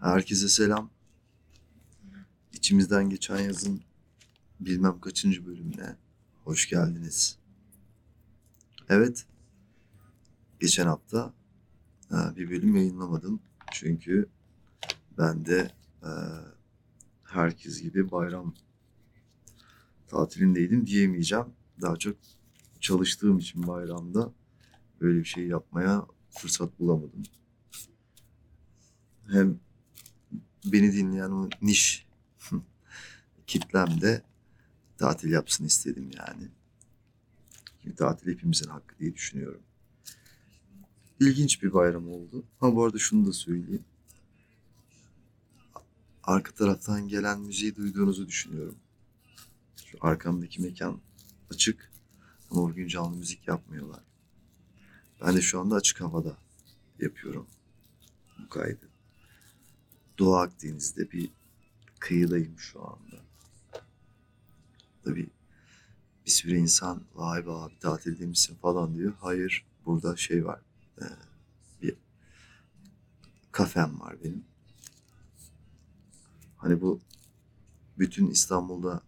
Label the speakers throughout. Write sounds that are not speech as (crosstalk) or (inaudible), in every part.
Speaker 1: Herkese selam. İçimizden geçen yazın bilmem kaçıncı bölümüne hoş geldiniz. Evet, geçen hafta e, bir bölüm yayınlamadım. Çünkü ben de e, herkes gibi bayram tatilindeydim diyemeyeceğim. Daha çok çalıştığım için bayramda böyle bir şey yapmaya fırsat bulamadım. Hem beni dinleyen o niş (laughs) kitlem de tatil yapsın istedim yani. Çünkü tatil hepimizin hakkı diye düşünüyorum. İlginç bir bayram oldu. Ha bu arada şunu da söyleyeyim. Arka taraftan gelen müziği duyduğunuzu düşünüyorum. Şu arkamdaki mekan açık ama bugün canlı müzik yapmıyorlar. Ben de şu anda açık havada yapıyorum bu kaydı. Doğu Akdeniz'de bir kıyıdayım şu anda. Tabii bir sürü insan vay be abi tatilde misin falan diyor. Hayır burada şey var. e, bir kafem var benim. Hani bu bütün İstanbul'da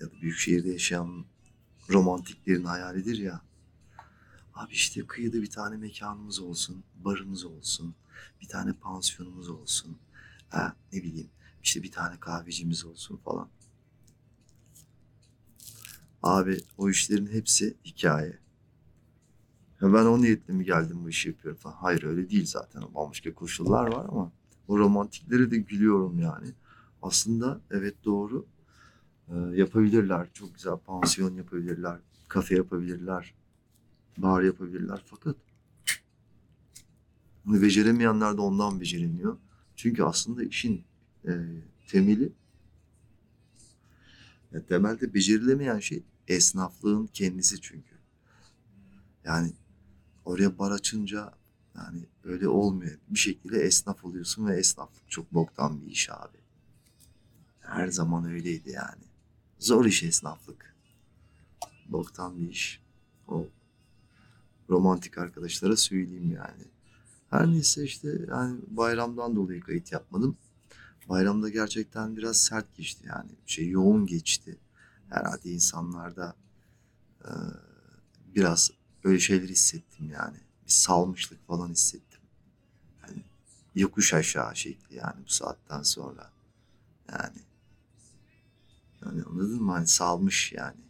Speaker 1: ya da büyük şehirde yaşayan romantiklerin hayalidir ya. Abi işte kıyıda bir tane mekanımız olsun, barımız olsun, bir tane pansiyonumuz olsun. Ha, ne bileyim işte bir tane kahvecimiz olsun falan. Abi o işlerin hepsi hikaye. Ya ben o niyetle mi geldim bu işi yapıyorum falan. Hayır öyle değil zaten. Bambaşka koşullar var ama o romantiklere de gülüyorum yani. Aslında evet doğru. Ee, yapabilirler. Çok güzel pansiyon yapabilirler. Kafe yapabilirler. Bar yapabilirler. Fakat bunu beceremeyenler de ondan beceremiyor. Çünkü aslında işin e, temeli ya temelde becerilemeyen şey esnaflığın kendisi çünkü. Yani oraya bar açınca yani öyle olmuyor. Bir şekilde esnaf oluyorsun ve esnaflık çok boktan bir iş abi. Her zaman öyleydi yani. Zor iş esnaflık. Boktan bir iş. O romantik arkadaşlara söyleyeyim yani. Her neyse işte yani bayramdan dolayı kayıt yapmadım. Bayramda gerçekten biraz sert geçti yani. Şey yoğun geçti. Herhalde insanlarda e, biraz öyle şeyler hissettim yani. Bir salmışlık falan hissettim. Yani yokuş aşağı şekli yani bu saatten sonra. Yani yani anladın mı? Hani salmış yani.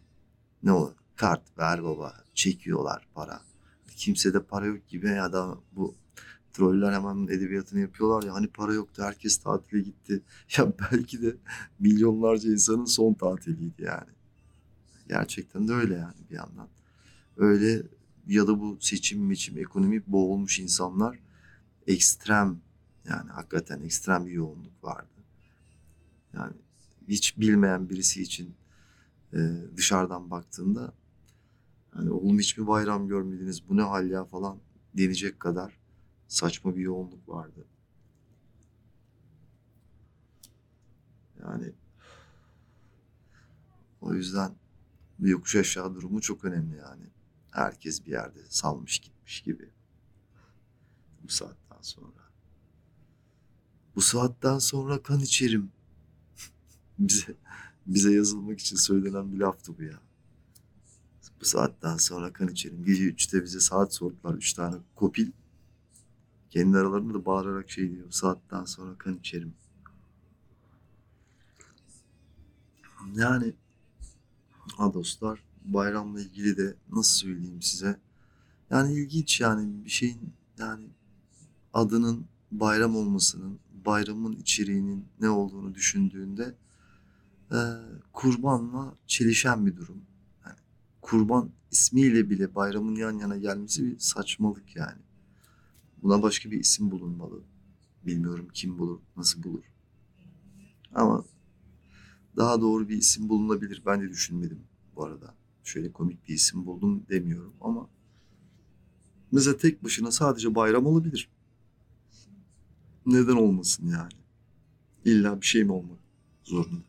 Speaker 1: Ne o? Kart ver baba. Çekiyorlar para. Kimsede para yok gibi ya da bu troller hemen edebiyatını yapıyorlar ya hani para yoktu herkes tatile gitti. (laughs) Ya belki de milyonlarca insanın son tatiliydi yani. Gerçekten de öyle yani bir yandan. Öyle ya da bu seçim biçim ekonomi boğulmuş insanlar ekstrem yani hakikaten ekstrem bir yoğunluk vardı. Yani hiç bilmeyen birisi için e, dışarıdan baktığında hani oğlum hiç mi bayram görmediniz bu ne hal ya falan denecek kadar saçma bir yoğunluk vardı. Yani o yüzden bu yokuş aşağı durumu çok önemli yani. Herkes bir yerde salmış gitmiş gibi. Bu saatten sonra. Bu saatten sonra kan içerim. (laughs) bize bize yazılmak için söylenen bir laftı bu ya. Bu saatten sonra kan içerim. Gece üçte bize saat sordular. Üç tane kopil. Kendi aralarında da bağırarak şey diyor. Saatten sonra kan içerim. Yani ha dostlar bayramla ilgili de nasıl söyleyeyim size. Yani ilginç yani bir şeyin yani adının bayram olmasının, bayramın içeriğinin ne olduğunu düşündüğünde e, kurbanla çelişen bir durum. Yani kurban ismiyle bile bayramın yan yana gelmesi bir saçmalık yani. Buna başka bir isim bulunmalı. Bilmiyorum kim bulur, nasıl bulur. Ama daha doğru bir isim bulunabilir. Ben de düşünmedim bu arada. Şöyle komik bir isim buldum demiyorum ama mesela tek başına sadece bayram olabilir. Neden olmasın yani? İlla bir şey mi olmak zorunda?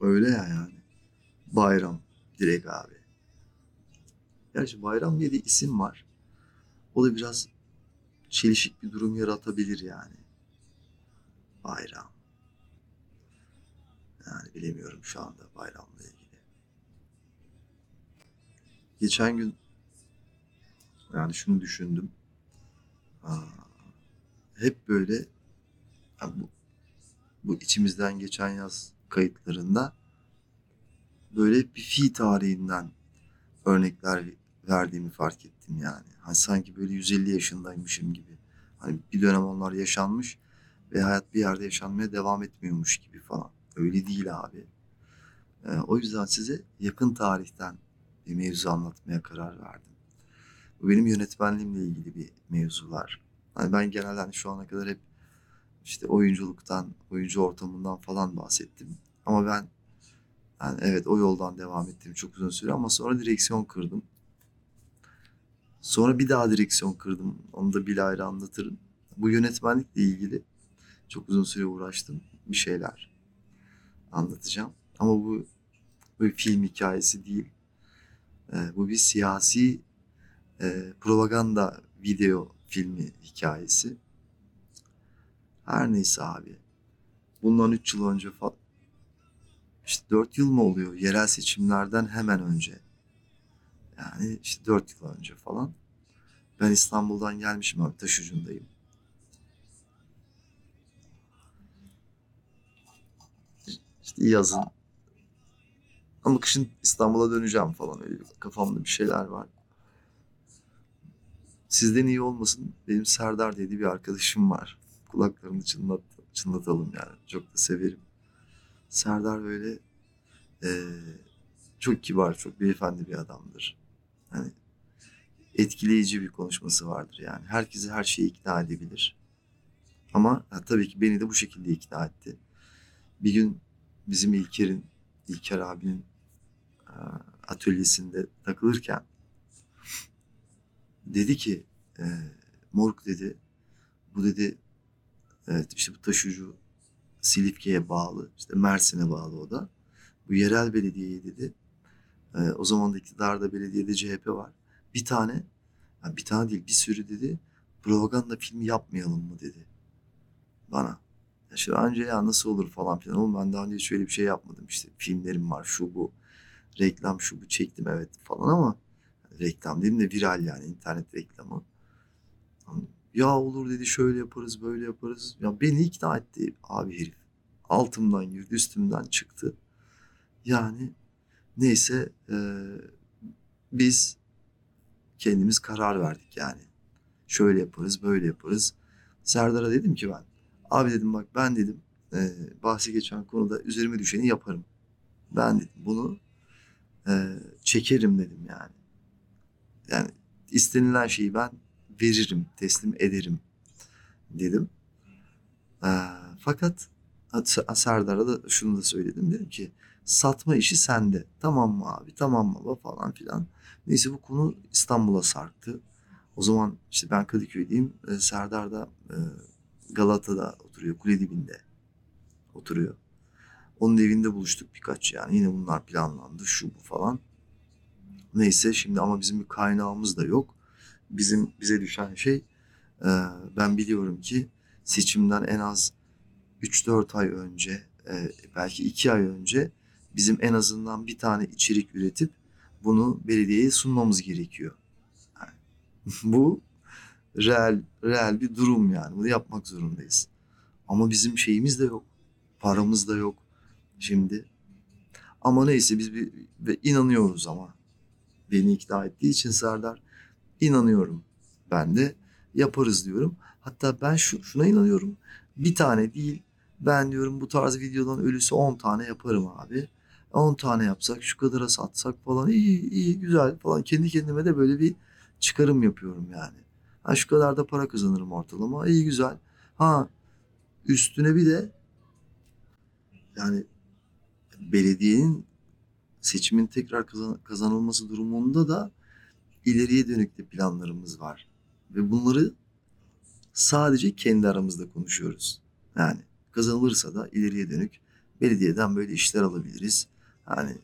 Speaker 1: Öyle ya yani. Bayram direkt abi. Gerçi bayram diye bir isim var. O da biraz çelişik bir durum yaratabilir yani. bayram. Yani bilemiyorum şu anda bayramla ilgili. Geçen gün yani şunu düşündüm. Aa, hep böyle ha, bu, bu içimizden geçen yaz kayıtlarında böyle bir fi tarihinden örnekler verdiğimi fark ettim yani. Hani sanki böyle 150 yaşındaymışım gibi. Hani bir dönem onlar yaşanmış ve hayat bir yerde yaşanmaya devam etmiyormuş gibi falan. Öyle değil abi. Ee, o yüzden size yakın tarihten bir mevzu anlatmaya karar verdim. Bu benim yönetmenliğimle ilgili bir mevzular. Hani ben genelde hani şu ana kadar hep işte oyunculuktan, oyuncu ortamından falan bahsettim. Ama ben yani evet o yoldan devam ettim çok uzun süre ama sonra direksiyon kırdım. Sonra bir daha direksiyon kırdım. Onu da bir ayrı anlatırım. Bu yönetmenlikle ilgili çok uzun süre uğraştım. Bir şeyler anlatacağım. Ama bu, bir film hikayesi değil. Ee, bu bir siyasi e, propaganda video filmi hikayesi. Her neyse abi. Bundan 3 yıl önce falan işte 4 yıl mı oluyor yerel seçimlerden hemen önce. Yani işte 4 yıl önce falan. Ben İstanbul'dan gelmişim abi taş ucundayım. İşte yazın. Ama kışın İstanbul'a döneceğim falan öyle kafamda bir şeyler var. Sizden iyi olmasın benim Serdar diye bir arkadaşım var. Kulaklarını çınlat, çınlatalım yani. Çok da severim. Serdar böyle eee, çok kibar, çok beyefendi bir adamdır. Hani etkileyici bir konuşması vardır yani. Herkesi her şeye ikna edebilir. Ama ha, tabii ki beni de bu şekilde ikna etti. Bir gün bizim İlker'in, İlker abinin e, atölyesinde takılırken dedi ki e, Morg dedi bu dedi evet işte bu taşucu Silifke'ye bağlı işte Mersin'e bağlı o da bu yerel belediyeye dedi e, o zaman da iktidarda belediyede CHP var bir tane yani bir tane değil bir sürü dedi propaganda filmi yapmayalım mı dedi bana. Ya işte önce ya nasıl olur falan filan. Oğlum ben daha önce şöyle bir şey yapmadım işte. Filmlerim var şu bu. Reklam şu bu çektim evet falan ama reklam değil de viral yani internet reklamı. Ya olur dedi şöyle yaparız böyle yaparız. Ya beni ikna etti abi herif. Altımdan girdi üstümden çıktı. Yani neyse e, biz kendimiz karar verdik yani. Şöyle yaparız böyle yaparız. Serdar'a dedim ki ben Abi dedim bak ben dedim e, bahsi geçen konuda üzerime düşeni yaparım. Ben dedim bunu e, çekerim dedim yani. Yani istenilen şeyi ben veririm, teslim ederim dedim. E, fakat Serdar'a da şunu da söyledim. Dedim ki satma işi sende. Tamam mı abi? Tamam baba falan filan. Neyse bu konu İstanbul'a sarktı. O zaman işte ben Kadıköy'deyim. E, Serdar da e, Galata'da oturuyor. Kule dibinde oturuyor. Onun evinde buluştuk birkaç yani. Yine bunlar planlandı. Şu bu falan. Neyse şimdi ama bizim bir kaynağımız da yok. Bizim bize düşen şey e, ben biliyorum ki seçimden en az 3-4 ay önce e, belki 2 ay önce bizim en azından bir tane içerik üretip bunu belediyeye sunmamız gerekiyor. Yani, (laughs) bu reel, reel bir durum yani. Bunu yapmak zorundayız. Ama bizim şeyimiz de yok. Paramız da yok şimdi. Ama neyse biz bir, ve inanıyoruz ama. Beni ikna ettiği için Serdar inanıyorum. Ben de yaparız diyorum. Hatta ben şu, şuna inanıyorum. Bir tane değil ben diyorum bu tarz videodan ölüsü 10 tane yaparım abi. 10 tane yapsak şu kadara satsak falan iyi iyi güzel falan. Kendi kendime de böyle bir çıkarım yapıyorum yani. Ha şu kadar da para kazanırım ortalama. İyi güzel. Ha üstüne bir de yani belediyenin seçimin tekrar kazan, kazanılması durumunda da ileriye dönük de planlarımız var. Ve bunları sadece kendi aramızda konuşuyoruz. Yani kazanılırsa da ileriye dönük belediyeden böyle işler alabiliriz. Hani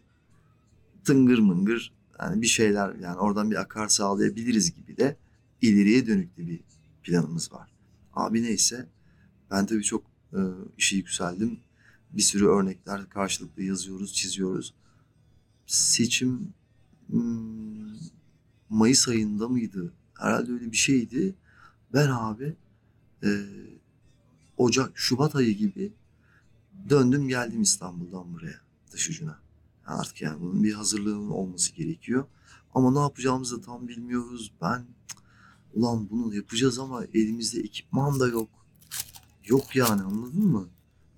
Speaker 1: tıngır mıngır yani bir şeyler yani oradan bir akar sağlayabiliriz gibi de ileriye dönük bir planımız var. Abi neyse ben tabii çok e, işe yükseldim. Bir sürü örnekler karşılıklı yazıyoruz, çiziyoruz. Seçim hmm, Mayıs ayında mıydı? Herhalde öyle bir şeydi. Ben abi e, Ocak, Şubat ayı gibi döndüm geldim İstanbul'dan buraya dış ucuna. Artık yani bunun bir hazırlığının olması gerekiyor. Ama ne yapacağımızı da tam bilmiyoruz. Ben ulan bunu yapacağız ama elimizde ekipman da yok. Yok yani anladın mı?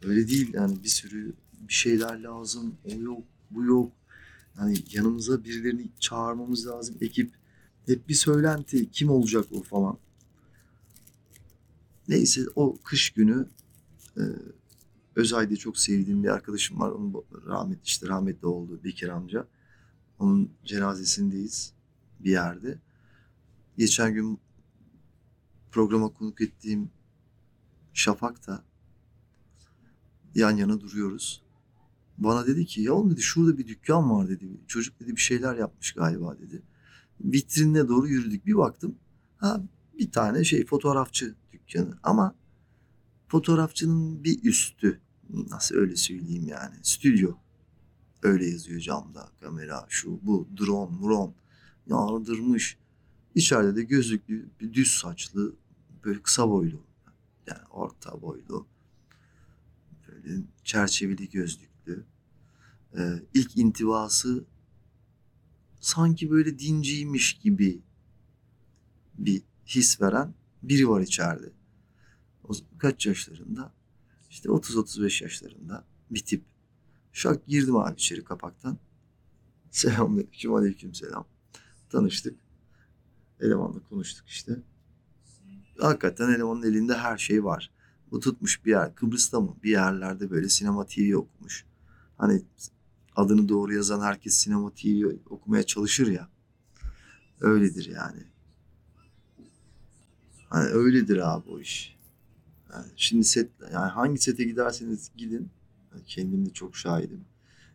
Speaker 1: Öyle değil yani bir sürü bir şeyler lazım. O yok, bu yok. Yani yanımıza birilerini çağırmamız lazım. Ekip hep bir söylenti. Kim olacak o falan. Neyse o kış günü Özay'da çok sevdiğim bir arkadaşım var. Onun rahmet işte rahmetli oldu Bekir amca. Onun cenazesindeyiz bir yerde. Geçen gün programa konuk ettiğim Şafak da yan yana duruyoruz. Bana dedi ki ya oğlum dedi şurada bir dükkan var dedi. Çocuk dedi bir şeyler yapmış galiba dedi. Vitrinine doğru yürüdük. Bir baktım ha bir tane şey fotoğrafçı dükkanı ama fotoğrafçının bir üstü nasıl öyle söyleyeyim yani? Stüdyo. Öyle yazıyor camda kamera şu bu drone muron. Yağdırmış. İçeride de gözlüklü bir düz saçlı böyle kısa boylu yani orta boylu böyle çerçeveli gözlüklü. Ee, ilk intibası sanki böyle dinciymiş gibi bir his veren biri var içeride. O kaç yaşlarında? İşte 30-35 yaşlarında bir tip. Şak girdim abi içeri kapaktan. (laughs) Selamünaleyküm, aleyküm selam. Tanıştık. Elemanla konuştuk işte. Hakikaten elemanın elinde her şey var. Bu tutmuş bir yer. Kıbrıs'ta mı? Bir yerlerde böyle sinema TV okumuş. Hani adını doğru yazan herkes sinema TV okumaya çalışır ya. Öyledir yani. Hani öyledir abi o iş. Yani şimdi set yani hangi sete giderseniz gidin kendim de çok şahidim.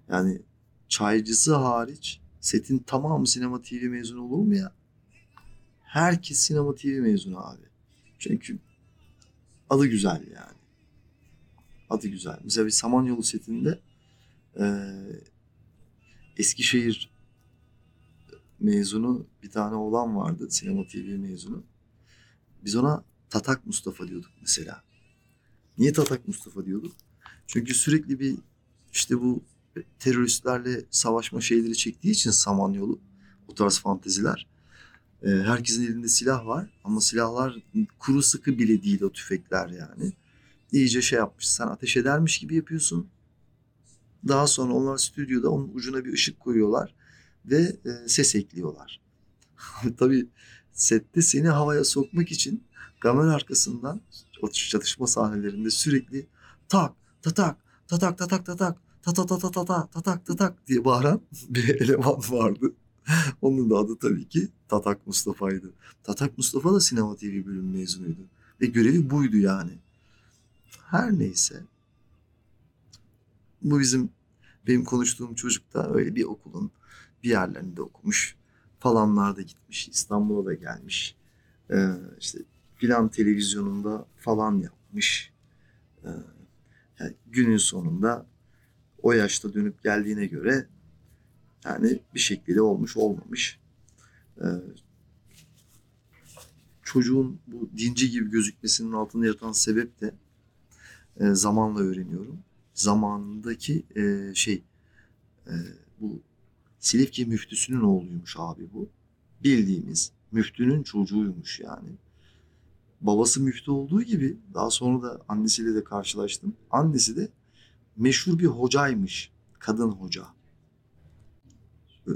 Speaker 1: Yani çaycısı hariç setin tamamı sinema TV mezunu olur mu ya? Herkes sinema TV mezunu abi. Çünkü adı güzel yani. Adı güzel. Mesela bir Samanyolu setinde e, Eskişehir mezunu bir tane olan vardı. Sinema TV mezunu. Biz ona Tatak Mustafa diyorduk mesela. Niye Tatak Mustafa diyorduk? Çünkü sürekli bir işte bu teröristlerle savaşma şeyleri çektiği için Samanyolu bu tarz fanteziler. E, herkesin elinde silah var ama silahlar kuru sıkı bile değil o tüfekler yani. İyice şey yapmış. Sen ateş edermiş gibi yapıyorsun. Daha sonra onlar stüdyoda onun ucuna bir ışık koyuyorlar ve e, ses ekliyorlar. (laughs) Tabii sette seni havaya sokmak için kamera arkasından çatışma sahnelerinde sürekli tak tatak tatak tatak tatak ta ta ta ta ta ta tatak tatak diye bağıran (laughs) bir eleman vardı. Onun da adı tabii ki Tatak Mustafa'ydı. Tatak Mustafa da sinema TV bölüm mezunuydu. Ve görevi buydu yani. Her neyse. Bu bizim benim konuştuğum çocuk da öyle bir okulun bir yerlerinde okumuş. Falanlarda gitmiş. İstanbul'a da gelmiş. Ee, işte filan televizyonunda falan yapmış. Ee, yani günün sonunda o yaşta dönüp geldiğine göre yani bir şekilde olmuş olmamış. Ee, çocuğun bu dinci gibi gözükmesinin altında yatan sebep de e, zamanla öğreniyorum. Zamanındaki e, şey e, bu Silifke müftüsünün oğluymuş abi bu. Bildiğimiz müftünün çocuğuymuş yani. Babası müftü olduğu gibi daha sonra da annesiyle de karşılaştım. Annesi de meşhur bir hocaymış. Kadın hoca.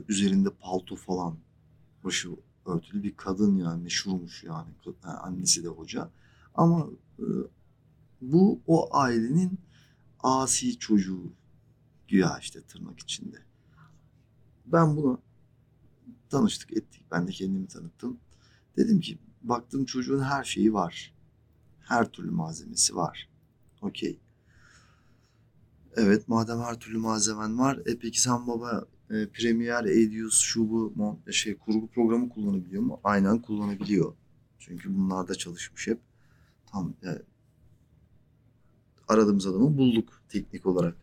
Speaker 1: Üzerinde palto falan. Başı örtülü bir kadın yani meşhurmuş yani. yani annesi de hoca. Ama e, bu o ailenin asi çocuğu güya işte tırnak içinde. Ben bunu tanıştık ettik. Ben de kendimi tanıttım. Dedim ki baktım çocuğun her şeyi var. Her türlü malzemesi var. Okey. Evet madem her türlü malzemen var. E peki sen baba e, Premiere, Edius, şu bu şey kurgu programı kullanabiliyor mu? Aynen kullanabiliyor. Çünkü bunlarda çalışmış hep. Tam yani, aradığımız adamı bulduk teknik olarak.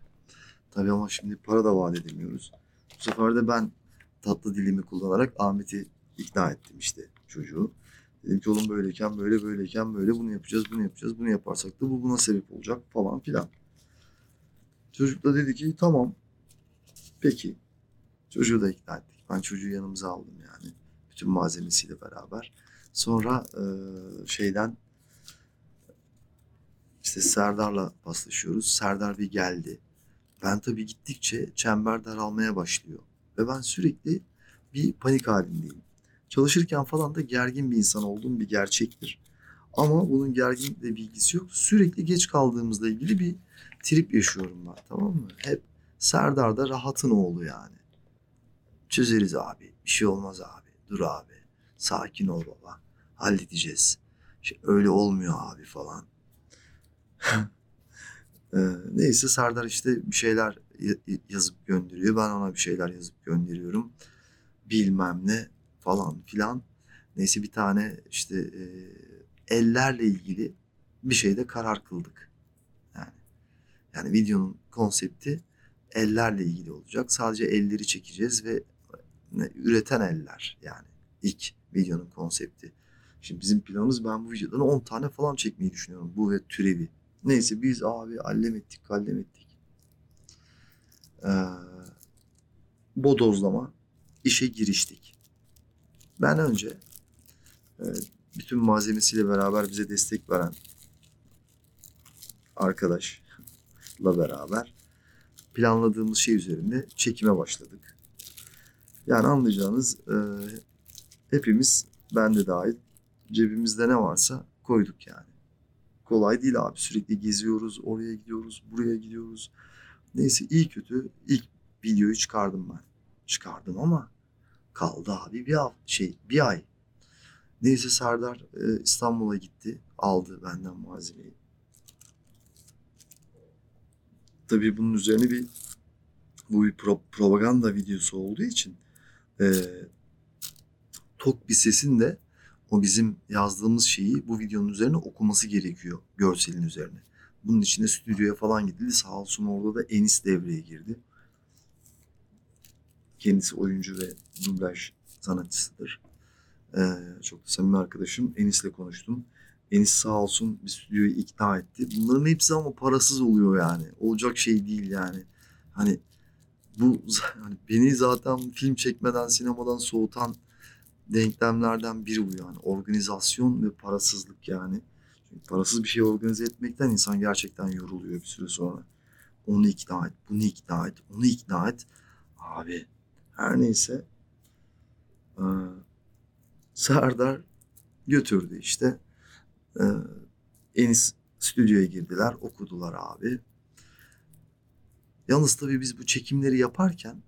Speaker 1: Tabii ama şimdi para da vaat edemiyoruz. Bu sefer de ben tatlı dilimi kullanarak Ahmet'i ikna ettim işte çocuğu. Dedim ki oğlum böyleyken böyle böyleyken böyle bunu yapacağız bunu yapacağız bunu yaparsak da bu buna sebep olacak falan filan. Çocuk da dedi ki tamam peki. Çocuğu da ikna ettik. Ben çocuğu yanımıza aldım yani. Bütün malzemesiyle beraber. Sonra e, şeyden işte Serdar'la paslaşıyoruz. Serdar bir geldi. Ben tabii gittikçe çember daralmaya başlıyor. Ve ben sürekli bir panik halindeyim. Çalışırken falan da gergin bir insan olduğum bir gerçektir. Ama bunun gerginlikle bir ilgisi yok. Sürekli geç kaldığımızla ilgili bir trip yaşıyorum ben tamam mı? Hep Serdar da rahatın oğlu yani. Çözeriz abi. Bir şey olmaz abi. Dur abi. Sakin ol baba. Halledeceğiz. Şey, öyle olmuyor abi falan. (laughs) Ee, neyse Serdar işte bir şeyler yazıp gönderiyor. Ben ona bir şeyler yazıp gönderiyorum. Bilmem ne falan filan. Neyse bir tane işte e, ellerle ilgili bir şeyde karar kıldık. Yani yani videonun konsepti ellerle ilgili olacak. Sadece elleri çekeceğiz ve ne, üreten eller yani ilk videonun konsepti. Şimdi bizim planımız ben bu videodan 10 tane falan çekmeyi düşünüyorum. Bu ve türevi. Neyse biz abi allem ettik kallem ettik. Ee, bodozlama işe giriştik. Ben önce e, bütün malzemesiyle beraber bize destek veren arkadaşla beraber planladığımız şey üzerinde çekime başladık. Yani anlayacağınız e, hepimiz ben de dahil cebimizde ne varsa koyduk yani. Kolay değil abi sürekli geziyoruz oraya gidiyoruz buraya gidiyoruz. Neyse iyi kötü ilk videoyu çıkardım ben. Çıkardım ama kaldı abi bir hafta şey bir ay. Neyse Serdar e, İstanbul'a gitti aldı benden malzemeyi. Tabii bunun üzerine bir bu bir pro- propaganda videosu olduğu için e, tok bir sesin de o bizim yazdığımız şeyi bu videonun üzerine okuması gerekiyor görselin üzerine. Bunun için de stüdyoya falan gidildi. Sağ olsun orada da Enis devreye girdi. Kendisi oyuncu ve dublaj sanatçısıdır. Ee, çok da samimi arkadaşım. Enis'le konuştum. Enis sağ olsun bir stüdyoyu ikna etti. Bunların hepsi ama parasız oluyor yani. Olacak şey değil yani. Hani bu hani beni zaten film çekmeden sinemadan soğutan denklemlerden biri bu yani. Organizasyon ve parasızlık yani. Çünkü parasız bir şey organize etmekten insan gerçekten yoruluyor bir süre sonra. Onu ikna et, bunu ikna et, onu ikna et. Abi her neyse. Ee, Serdar götürdü işte. Ee, Enis stüdyoya girdiler, okudular abi. Yalnız tabii biz bu çekimleri yaparken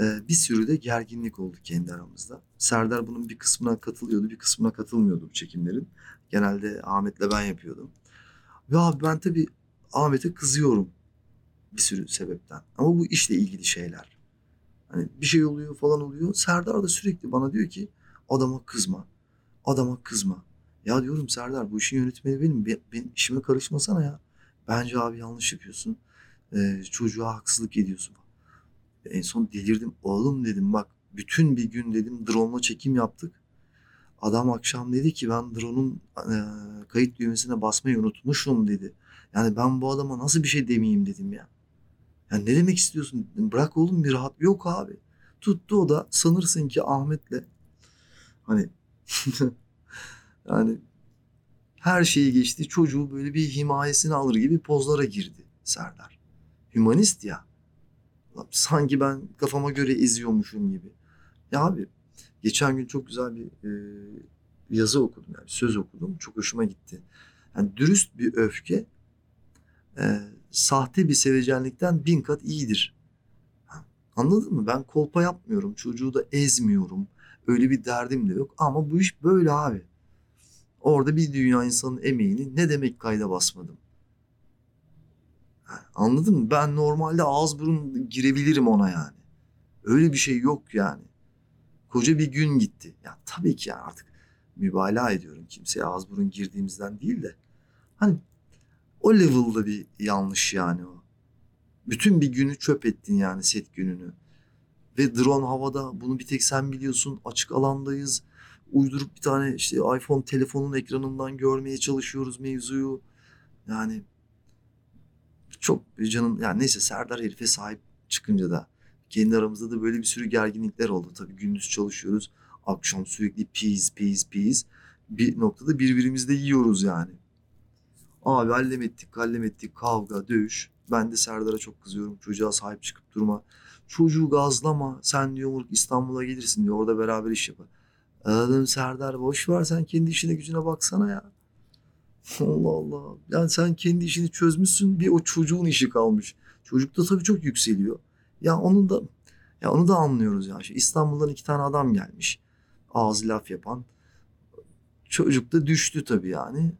Speaker 1: e, bir sürü de gerginlik oldu kendi aramızda. Serdar bunun bir kısmına katılıyordu, bir kısmına katılmıyordu bu çekimlerin. Genelde Ahmet'le ben yapıyordum. Ve abi ben tabii Ahmet'e kızıyorum bir sürü sebepten. Ama bu işle ilgili şeyler. Hani bir şey oluyor falan oluyor. Serdar da sürekli bana diyor ki adama kızma. Adama kızma. Ya diyorum Serdar bu işin yönetmeni benim. Ben, benim işime karışmasana ya. Bence abi yanlış yapıyorsun. Ee, çocuğa haksızlık ediyorsun. En son delirdim. Oğlum dedim bak bütün bir gün dedim drone'la çekim yaptık. Adam akşam dedi ki ben drone'un e, kayıt düğmesine basmayı unutmuşum dedi. Yani ben bu adama nasıl bir şey demeyeyim dedim ya. Yani ne demek istiyorsun? Bırak oğlum bir rahat. Yok abi. Tuttu o da sanırsın ki Ahmet'le hani (laughs) yani her şeyi geçti. Çocuğu böyle bir himayesine alır gibi pozlara girdi Serdar. Hümanist ya. Sanki ben kafama göre eziyormuşum gibi. Ya abi geçen gün çok güzel bir e, yazı okudum yani söz okudum. Çok hoşuma gitti. Yani dürüst bir öfke e, sahte bir sevecenlikten bin kat iyidir. Anladın mı? Ben kolpa yapmıyorum. Çocuğu da ezmiyorum. Öyle bir derdim de yok. Ama bu iş böyle abi. Orada bir dünya insanın emeğini ne demek kayda basmadım. Anladın mı? Ben normalde ağız burun girebilirim ona yani. Öyle bir şey yok yani. Koca bir gün gitti. Ya tabii ki artık mübalağa ediyorum kimseye ağız burun girdiğimizden değil de. Hani O level'da bir yanlış yani o. Bütün bir günü çöp ettin yani set gününü. Ve drone havada bunu bir tek sen biliyorsun. Açık alandayız. Uydurup bir tane işte iPhone telefonun ekranından görmeye çalışıyoruz mevzuyu. Yani çok canım yani neyse Serdar herife sahip çıkınca da kendi aramızda da böyle bir sürü gerginlikler oldu. Tabii gündüz çalışıyoruz. Akşam sürekli peace peace peace. Bir noktada birbirimizi de yiyoruz yani. Abi hallem ettik, hallem ettik. Kavga, dövüş. Ben de Serdar'a çok kızıyorum. Çocuğa sahip çıkıp durma. Çocuğu gazlama. Sen diyor İstanbul'a gelirsin diyor. Orada beraber iş yapar. Dedim Serdar boş ver sen kendi işine gücüne baksana ya. (laughs) Allah Allah. Yani sen kendi işini çözmüşsün bir o çocuğun işi kalmış. Çocuk da tabii çok yükseliyor. Ya onun da ya onu da anlıyoruz ya. İşte İstanbul'dan iki tane adam gelmiş. Ağzı laf yapan. Çocuk da düştü tabii yani.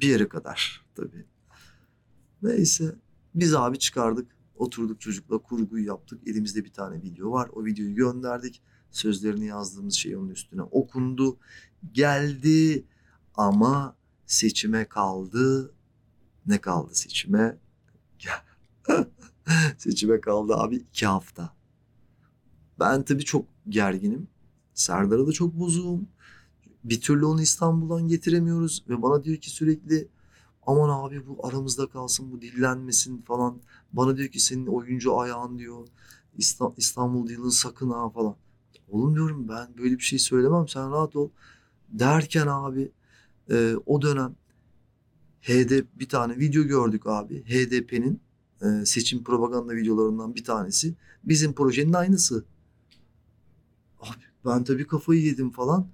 Speaker 1: Bir yere kadar tabii. Neyse biz abi çıkardık. Oturduk çocukla kurguyu yaptık. Elimizde bir tane video var. O videoyu gönderdik. Sözlerini yazdığımız şey onun üstüne okundu. Geldi ama seçime kaldı. Ne kaldı seçime? (laughs) seçime kaldı abi iki hafta. Ben tabii çok gerginim. Serdar'a da çok bozuğum. Bir türlü onu İstanbul'dan getiremiyoruz. Ve bana diyor ki sürekli aman abi bu aramızda kalsın bu dillenmesin falan. Bana diyor ki senin oyuncu ayağın diyor. İstanbul yılın sakın ha falan. Oğlum diyorum ben böyle bir şey söylemem sen rahat ol. Derken abi e, o dönem HDP bir tane video gördük abi. HDP'nin e, seçim propaganda videolarından bir tanesi. Bizim projenin aynısı. Abi ben tabii kafayı yedim falan.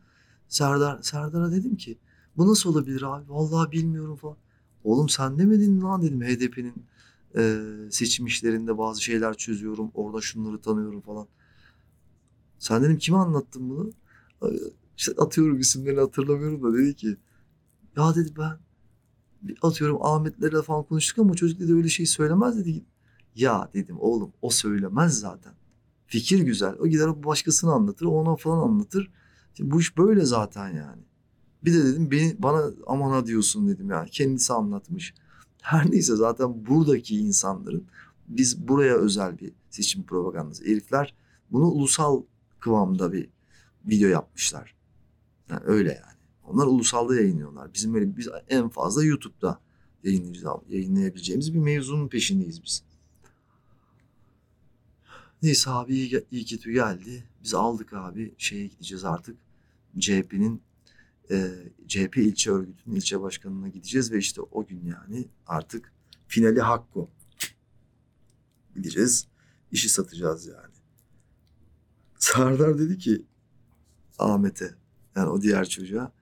Speaker 1: Serdar Serdar'a dedim ki bu nasıl olabilir abi? Vallahi bilmiyorum falan. Oğlum sen demedin lan dedim HDP'nin e, seçim işlerinde bazı şeyler çözüyorum. Orada şunları tanıyorum falan. Sen dedim kime anlattın bunu? İşte atıyorum isimlerini hatırlamıyorum da dedi ki ya dedi ben atıyorum Ahmetlerle falan konuştuk ama çocuk dedi öyle şey söylemez dedi. Ya dedim oğlum o söylemez zaten. Fikir güzel. O gider başkasını anlatır, ona falan anlatır. Şimdi bu iş böyle zaten yani. Bir de dedim beni bana amana diyorsun dedim yani. Kendisi anlatmış. Her neyse zaten buradaki insanların biz buraya özel bir seçim propagandası. Herifler bunu ulusal kıvamda bir video yapmışlar. Yani öyle yani. Onlar ulusalda yayınlıyorlar. Bizim böyle biz en fazla YouTube'da yayınlayabileceğimiz bir mevzunun peşindeyiz biz. Neyse abi iyi, iyi kötü geldi. Biz aldık abi şeye gideceğiz artık. CHP'nin e, CHP ilçe örgütünün ilçe başkanına gideceğiz ve işte o gün yani artık finali Hakko. Gideceğiz. işi satacağız yani. Sardar dedi ki Ahmet'e yani o diğer çocuğa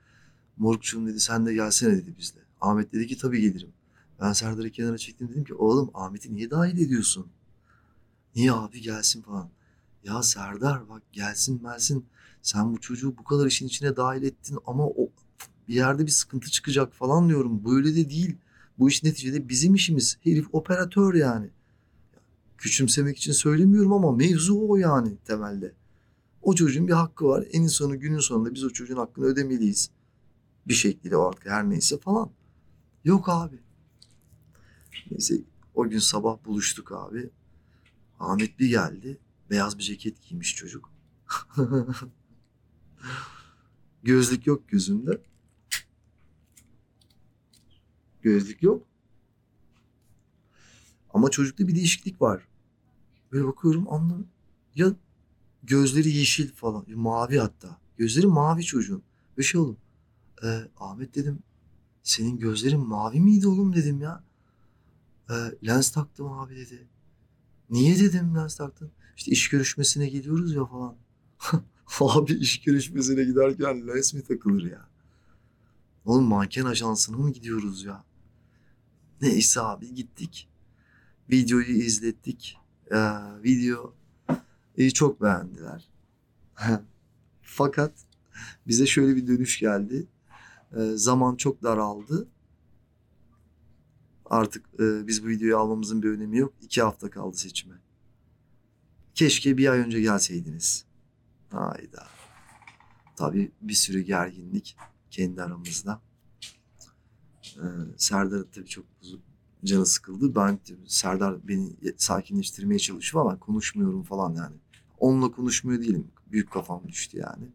Speaker 1: Morukçum dedi sen de gelsene dedi bizle. Ahmet dedi ki tabii gelirim. Ben Serdar'ı kenara çektim dedim ki oğlum Ahmet'i niye dahil ediyorsun? Niye abi gelsin falan. Ya Serdar bak gelsin gelsin. Sen bu çocuğu bu kadar işin içine dahil ettin ama o bir yerde bir sıkıntı çıkacak falan diyorum. Böyle de değil. Bu iş neticede bizim işimiz. Herif operatör yani. Küçümsemek için söylemiyorum ama mevzu o yani temelde. O çocuğun bir hakkı var. En sonu günün sonunda biz o çocuğun hakkını ödemeliyiz. Bir şekilde artık her neyse falan. Yok abi. Neyse o gün sabah buluştuk abi. Ahmet bir geldi. Beyaz bir ceket giymiş çocuk. (laughs) Gözlük yok gözünde. Gözlük yok. Ama çocukta bir değişiklik var. Böyle bakıyorum anlam ya gözleri yeşil falan, mavi hatta. Gözleri mavi çocuğun. Ve şey oğlum, e, Ahmet dedim, senin gözlerin mavi miydi oğlum dedim ya. E, lens taktım abi dedi. Niye dedim lens taktın? İşte iş görüşmesine gidiyoruz ya falan. (laughs) abi iş görüşmesine giderken lens mi takılır ya? Oğlum manken ajansına mı gidiyoruz ya? Neyse abi gittik. Videoyu izlettik. Ee, video e, çok beğendiler. (laughs) Fakat bize şöyle bir dönüş geldi. E, zaman çok daraldı. Artık e, biz bu videoyu almamızın bir önemi yok. İki hafta kaldı seçime. Keşke bir ay önce gelseydiniz. Hayda. Tabii bir sürü gerginlik kendi aramızda. Ee, Serdar tabii çok canı sıkıldı. Ben Serdar beni sakinleştirmeye çalışıyor ama konuşmuyorum falan yani. Onunla konuşmuyor değilim. Büyük kafam düştü yani.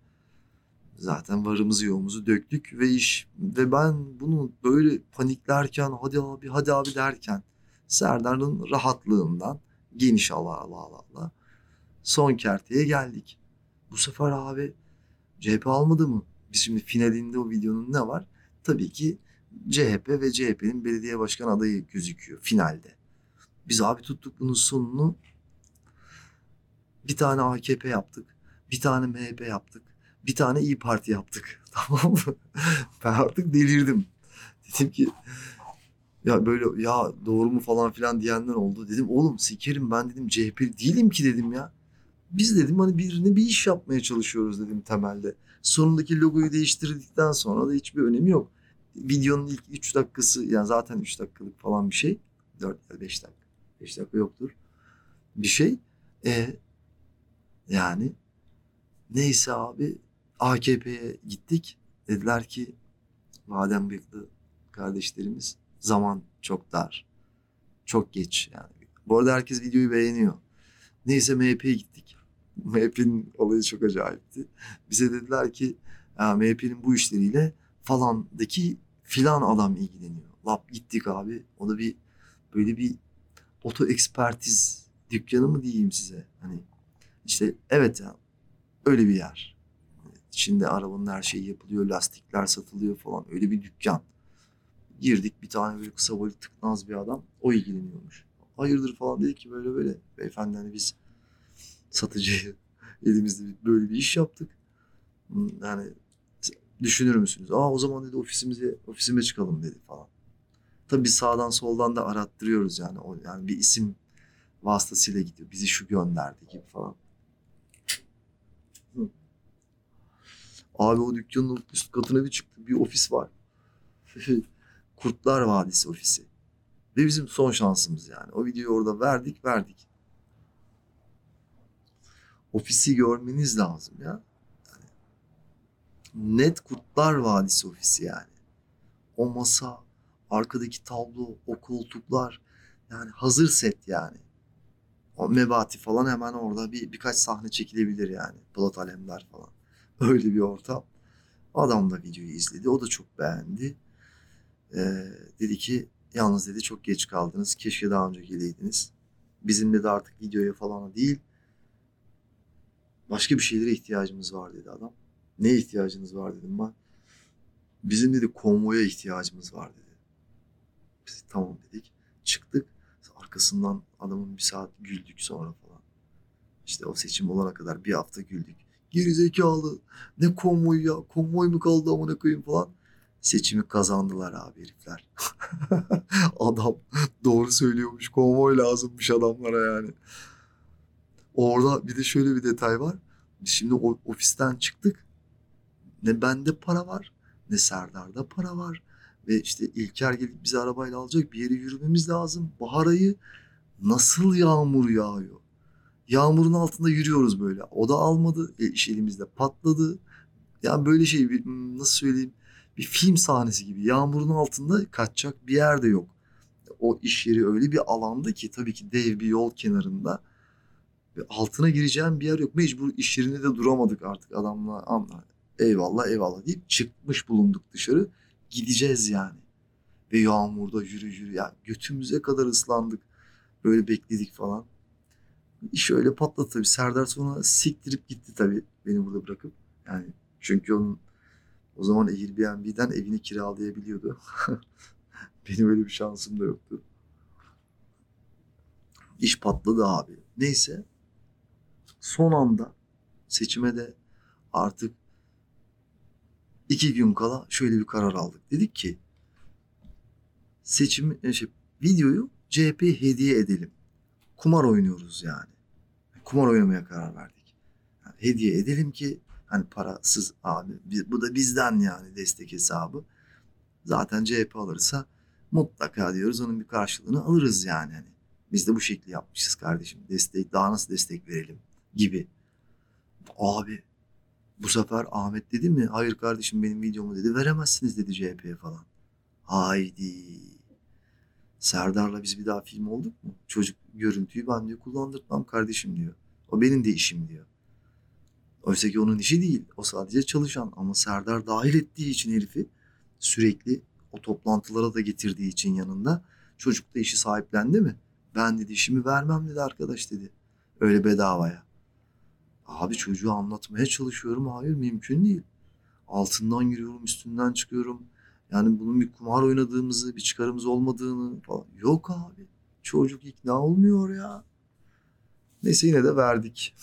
Speaker 1: Zaten varımızı yoğumuzu döktük ve iş ve ben bunu böyle paniklerken hadi abi hadi abi derken Serdar'ın rahatlığından geniş Allah Allah Allah Allah son kerteye geldik. Bu sefer abi CHP almadı mı? Biz şimdi finalinde o videonun ne var? Tabii ki CHP ve CHP'nin belediye başkan adayı gözüküyor finalde. Biz abi tuttuk bunun sonunu bir tane AKP yaptık. Bir tane MHP yaptık. Bir tane İyi Parti yaptık. (laughs) Tamam mı? ben artık delirdim. Dedim ki ya böyle ya doğru mu falan filan diyenler oldu. Dedim oğlum sikerim ben dedim CHP değilim ki dedim ya. Biz dedim hani birine bir iş yapmaya çalışıyoruz dedim temelde. Sonundaki logoyu değiştirdikten sonra da hiçbir önemi yok. Videonun ilk 3 dakikası yani zaten 3 dakikalık falan bir şey. 4 ya 5 dakika. 5 dakika yoktur. Bir şey. E, yani neyse abi AKP'ye gittik. Dediler ki madem bıyıklı kardeşlerimiz zaman çok dar. Çok geç yani. Bu arada herkes videoyu beğeniyor. Neyse MHP'ye gittik. MHP'nin olayı çok acayipti. Bize dediler ki MHP'nin bu işleriyle falandaki filan adam ilgileniyor. Lap gittik abi. O da bir böyle bir oto ekspertiz dükkanı mı diyeyim size. Hani işte evet ya öyle bir yer. İçinde arabanın her şeyi yapılıyor, lastikler satılıyor falan. Öyle bir dükkan. Girdik bir tane böyle kısa boylu tıknaz bir adam. O ilgileniyormuş. Hayırdır falan dedi ki böyle böyle. Beyefendi hani biz satıcıyı (laughs) elimizde böyle bir iş yaptık. Yani düşünür müsünüz? Aa o zaman dedi ofisimize ofisime çıkalım dedi falan. Tabii sağdan soldan da arattırıyoruz yani. O, yani bir isim vasıtasıyla gidiyor. Bizi şu gönderdi gibi falan. Abi o dükkanın üst katına bir çıktı. Bir ofis var. (laughs) Kurtlar Vadisi ofisi. Ve bizim son şansımız yani. O videoyu orada verdik verdik. Ofisi görmeniz lazım ya. Yani net Kurtlar Vadisi ofisi yani. O masa, arkadaki tablo, o koltuklar. Yani hazır set yani. O mebati falan hemen orada bir birkaç sahne çekilebilir yani. Polat Alemdar falan. (laughs) Öyle bir ortam. Adam da videoyu izledi. O da çok beğendi. Ee, dedi ki yalnız dedi çok geç kaldınız. Keşke daha önce geleydiniz. Bizim de artık videoya falan değil. Başka bir şeylere ihtiyacımız var dedi adam. Ne ihtiyacınız var dedim ben. Bizim dedi konvoya ihtiyacımız var dedi. Biz tamam dedik. Çıktık. Arkasından adamın bir saat güldük sonra falan. İşte o seçim olana kadar bir hafta güldük. Geri zekalı. Ne konvoy ya? Konvoy mu kaldı amına koyayım falan. Seçimi kazandılar abi herifler. (laughs) Adam doğru söylüyormuş. Konvoy lazımmış adamlara yani. Orada bir de şöyle bir detay var. Şimdi ofisten çıktık. Ne bende para var ne Serdar'da para var. Ve işte İlker gelip bizi arabayla alacak bir yere yürümemiz lazım. Bahar ayı nasıl yağmur yağıyor. Yağmurun altında yürüyoruz böyle. O da almadı. E, iş elimizde patladı. Yani böyle şey bir, nasıl söyleyeyim bir film sahnesi gibi. Yağmurun altında kaçacak bir yer de yok. O iş yeri öyle bir alanda ki tabii ki dev bir yol kenarında. Altına gireceğim bir yer yok. Mecbur iş yerinde de duramadık artık adamla. Anla. Eyvallah eyvallah deyip çıkmış bulunduk dışarı. Gideceğiz yani. Ve yağmurda yürü yürü. Ya götümüze kadar ıslandık. Böyle bekledik falan. İş öyle patladı tabii. Serdar sonra siktirip gitti tabii beni burada bırakıp. Yani çünkü onun o zaman Airbnb'den evini kiralayabiliyordu. (laughs) Benim öyle bir şansım da yoktu. İş patladı abi. Neyse. Son anda seçime de artık iki gün kala şöyle bir karar aldık. Dedik ki seçim e, şey, videoyu CHP hediye edelim. Kumar oynuyoruz yani. Kumar oynamaya karar verdik. Yani hediye edelim ki hani parasız abi bu da bizden yani destek hesabı. Zaten CHP alırsa mutlaka diyoruz onun bir karşılığını alırız yani. Hani biz de bu şekli yapmışız kardeşim. Destek daha nasıl destek verelim gibi. Abi bu sefer Ahmet dedi mi? Hayır kardeşim benim videomu dedi. Veremezsiniz dedi CHP'ye falan. Haydi. Serdar'la biz bir daha film olduk mu? Çocuk görüntüyü ben diyor kullandırtmam kardeşim diyor. O benim de işim diyor. Oysa ki onun işi değil. O sadece çalışan. Ama Serdar dahil ettiği için herifi sürekli o toplantılara da getirdiği için yanında çocuk da işi sahiplendi mi? Ben dedi işimi vermem dedi arkadaş dedi. Öyle bedavaya. Abi çocuğu anlatmaya çalışıyorum. Hayır mümkün değil. Altından giriyorum, üstünden çıkıyorum. Yani bunun bir kumar oynadığımızı, bir çıkarımız olmadığını falan. Yok abi. Çocuk ikna olmuyor ya. Neyse yine de verdik.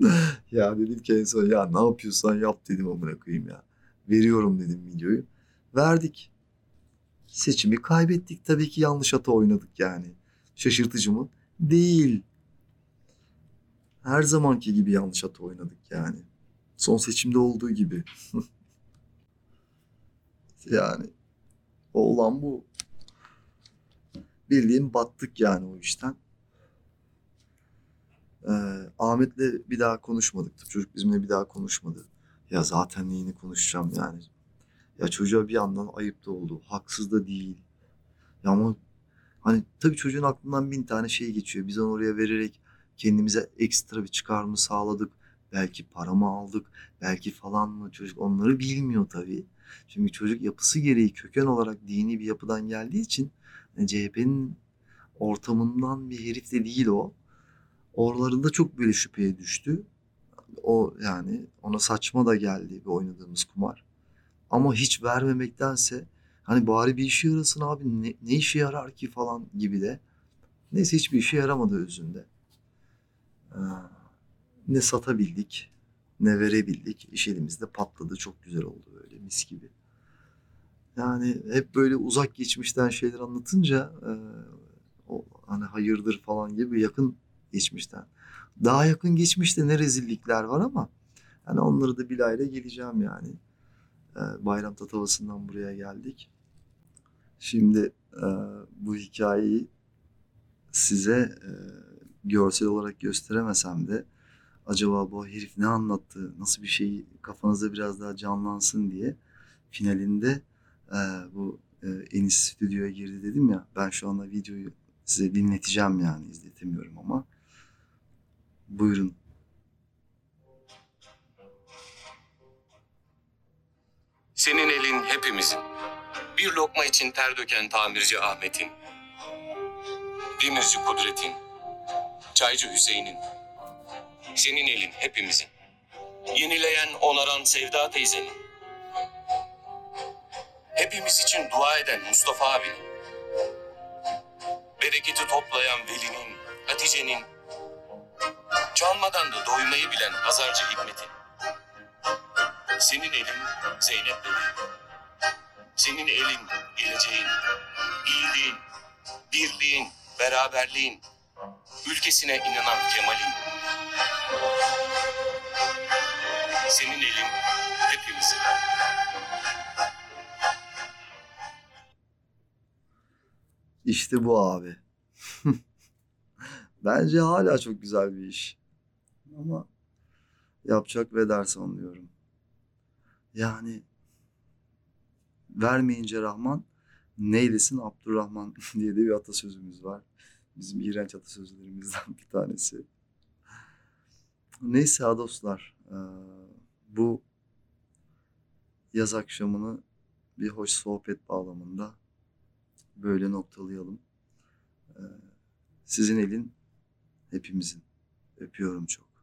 Speaker 1: (laughs) ya dedim ki en son ya ne yapıyorsan yap dedim amına koyayım ya. Veriyorum dedim videoyu. Verdik. Seçimi kaybettik. Tabii ki yanlış ata oynadık yani. Şaşırtıcı mı? Değil. Her zamanki gibi yanlış ata oynadık yani. Son seçimde olduğu gibi. (laughs) yani olan bu. Bildiğin battık yani o işten. Ee, Ahmet'le bir daha konuşmadık. Çocuk bizimle bir daha konuşmadı. Ya zaten neyini konuşacağım yani. Ya çocuğa bir yandan ayıp da oldu. Haksız da değil. Ya ama hani tabii çocuğun aklından bin tane şey geçiyor. Biz onu oraya vererek kendimize ekstra bir çıkar mı sağladık? Belki para mı aldık? Belki falan mı? Çocuk onları bilmiyor tabii. Çünkü çocuk yapısı gereği köken olarak dini bir yapıdan geldiği için hani CHP'nin ortamından bir herif de değil o. Oralarında çok böyle şüpheye düştü. O yani ona saçma da geldi bir oynadığımız kumar. Ama hiç vermemektense hani bari bir işe yarasın abi ne, ne işe yarar ki falan gibi de. Neyse hiçbir işe yaramadı özünde. Ee, ne satabildik ne verebildik. İş elimizde patladı çok güzel oldu böyle mis gibi. Yani hep böyle uzak geçmişten şeyler anlatınca e, o hani hayırdır falan gibi yakın geçmişten. Daha yakın geçmişte ne rezillikler var ama hani onları da bilayla geleceğim yani. Ee, Bayram Tatavası'ndan buraya geldik. Şimdi e, bu hikayeyi size e, görsel olarak gösteremesem de acaba bu herif ne anlattı, nasıl bir şey kafanızda biraz daha canlansın diye finalinde e, bu e, Enis stüdyoya girdi dedim ya ben şu anda videoyu size dinleteceğim yani izletemiyorum ama buyurun.
Speaker 2: Senin elin hepimizin. Bir lokma için ter döken tamirci Ahmet'in. Demirci Kudret'in. Çaycı Hüseyin'in. Senin elin hepimizin. Yenileyen, onaran Sevda teyzenin. Hepimiz için dua eden Mustafa abinin. Bereketi toplayan Veli'nin, Hatice'nin. Çalmadan da doymayı bilen pazarcı Hikmet'in. Senin elin Zeynep bebeğim. Senin elin geleceğin, iyiliğin, birliğin, beraberliğin, ülkesine inanan Kemal'in. Senin elin hepimizin.
Speaker 1: İşte bu abi. (laughs) Bence hala çok güzel bir iş. Ama yapacak ve ders anlıyorum. Yani vermeyince Rahman neylesin Abdurrahman (laughs) diye de bir atasözümüz var. Bizim iğrenç atasözlerimizden bir tanesi. Neyse ha dostlar. Bu yaz akşamını bir hoş sohbet bağlamında böyle noktalayalım. Sizin elin hepimizin. Öpüyorum çok.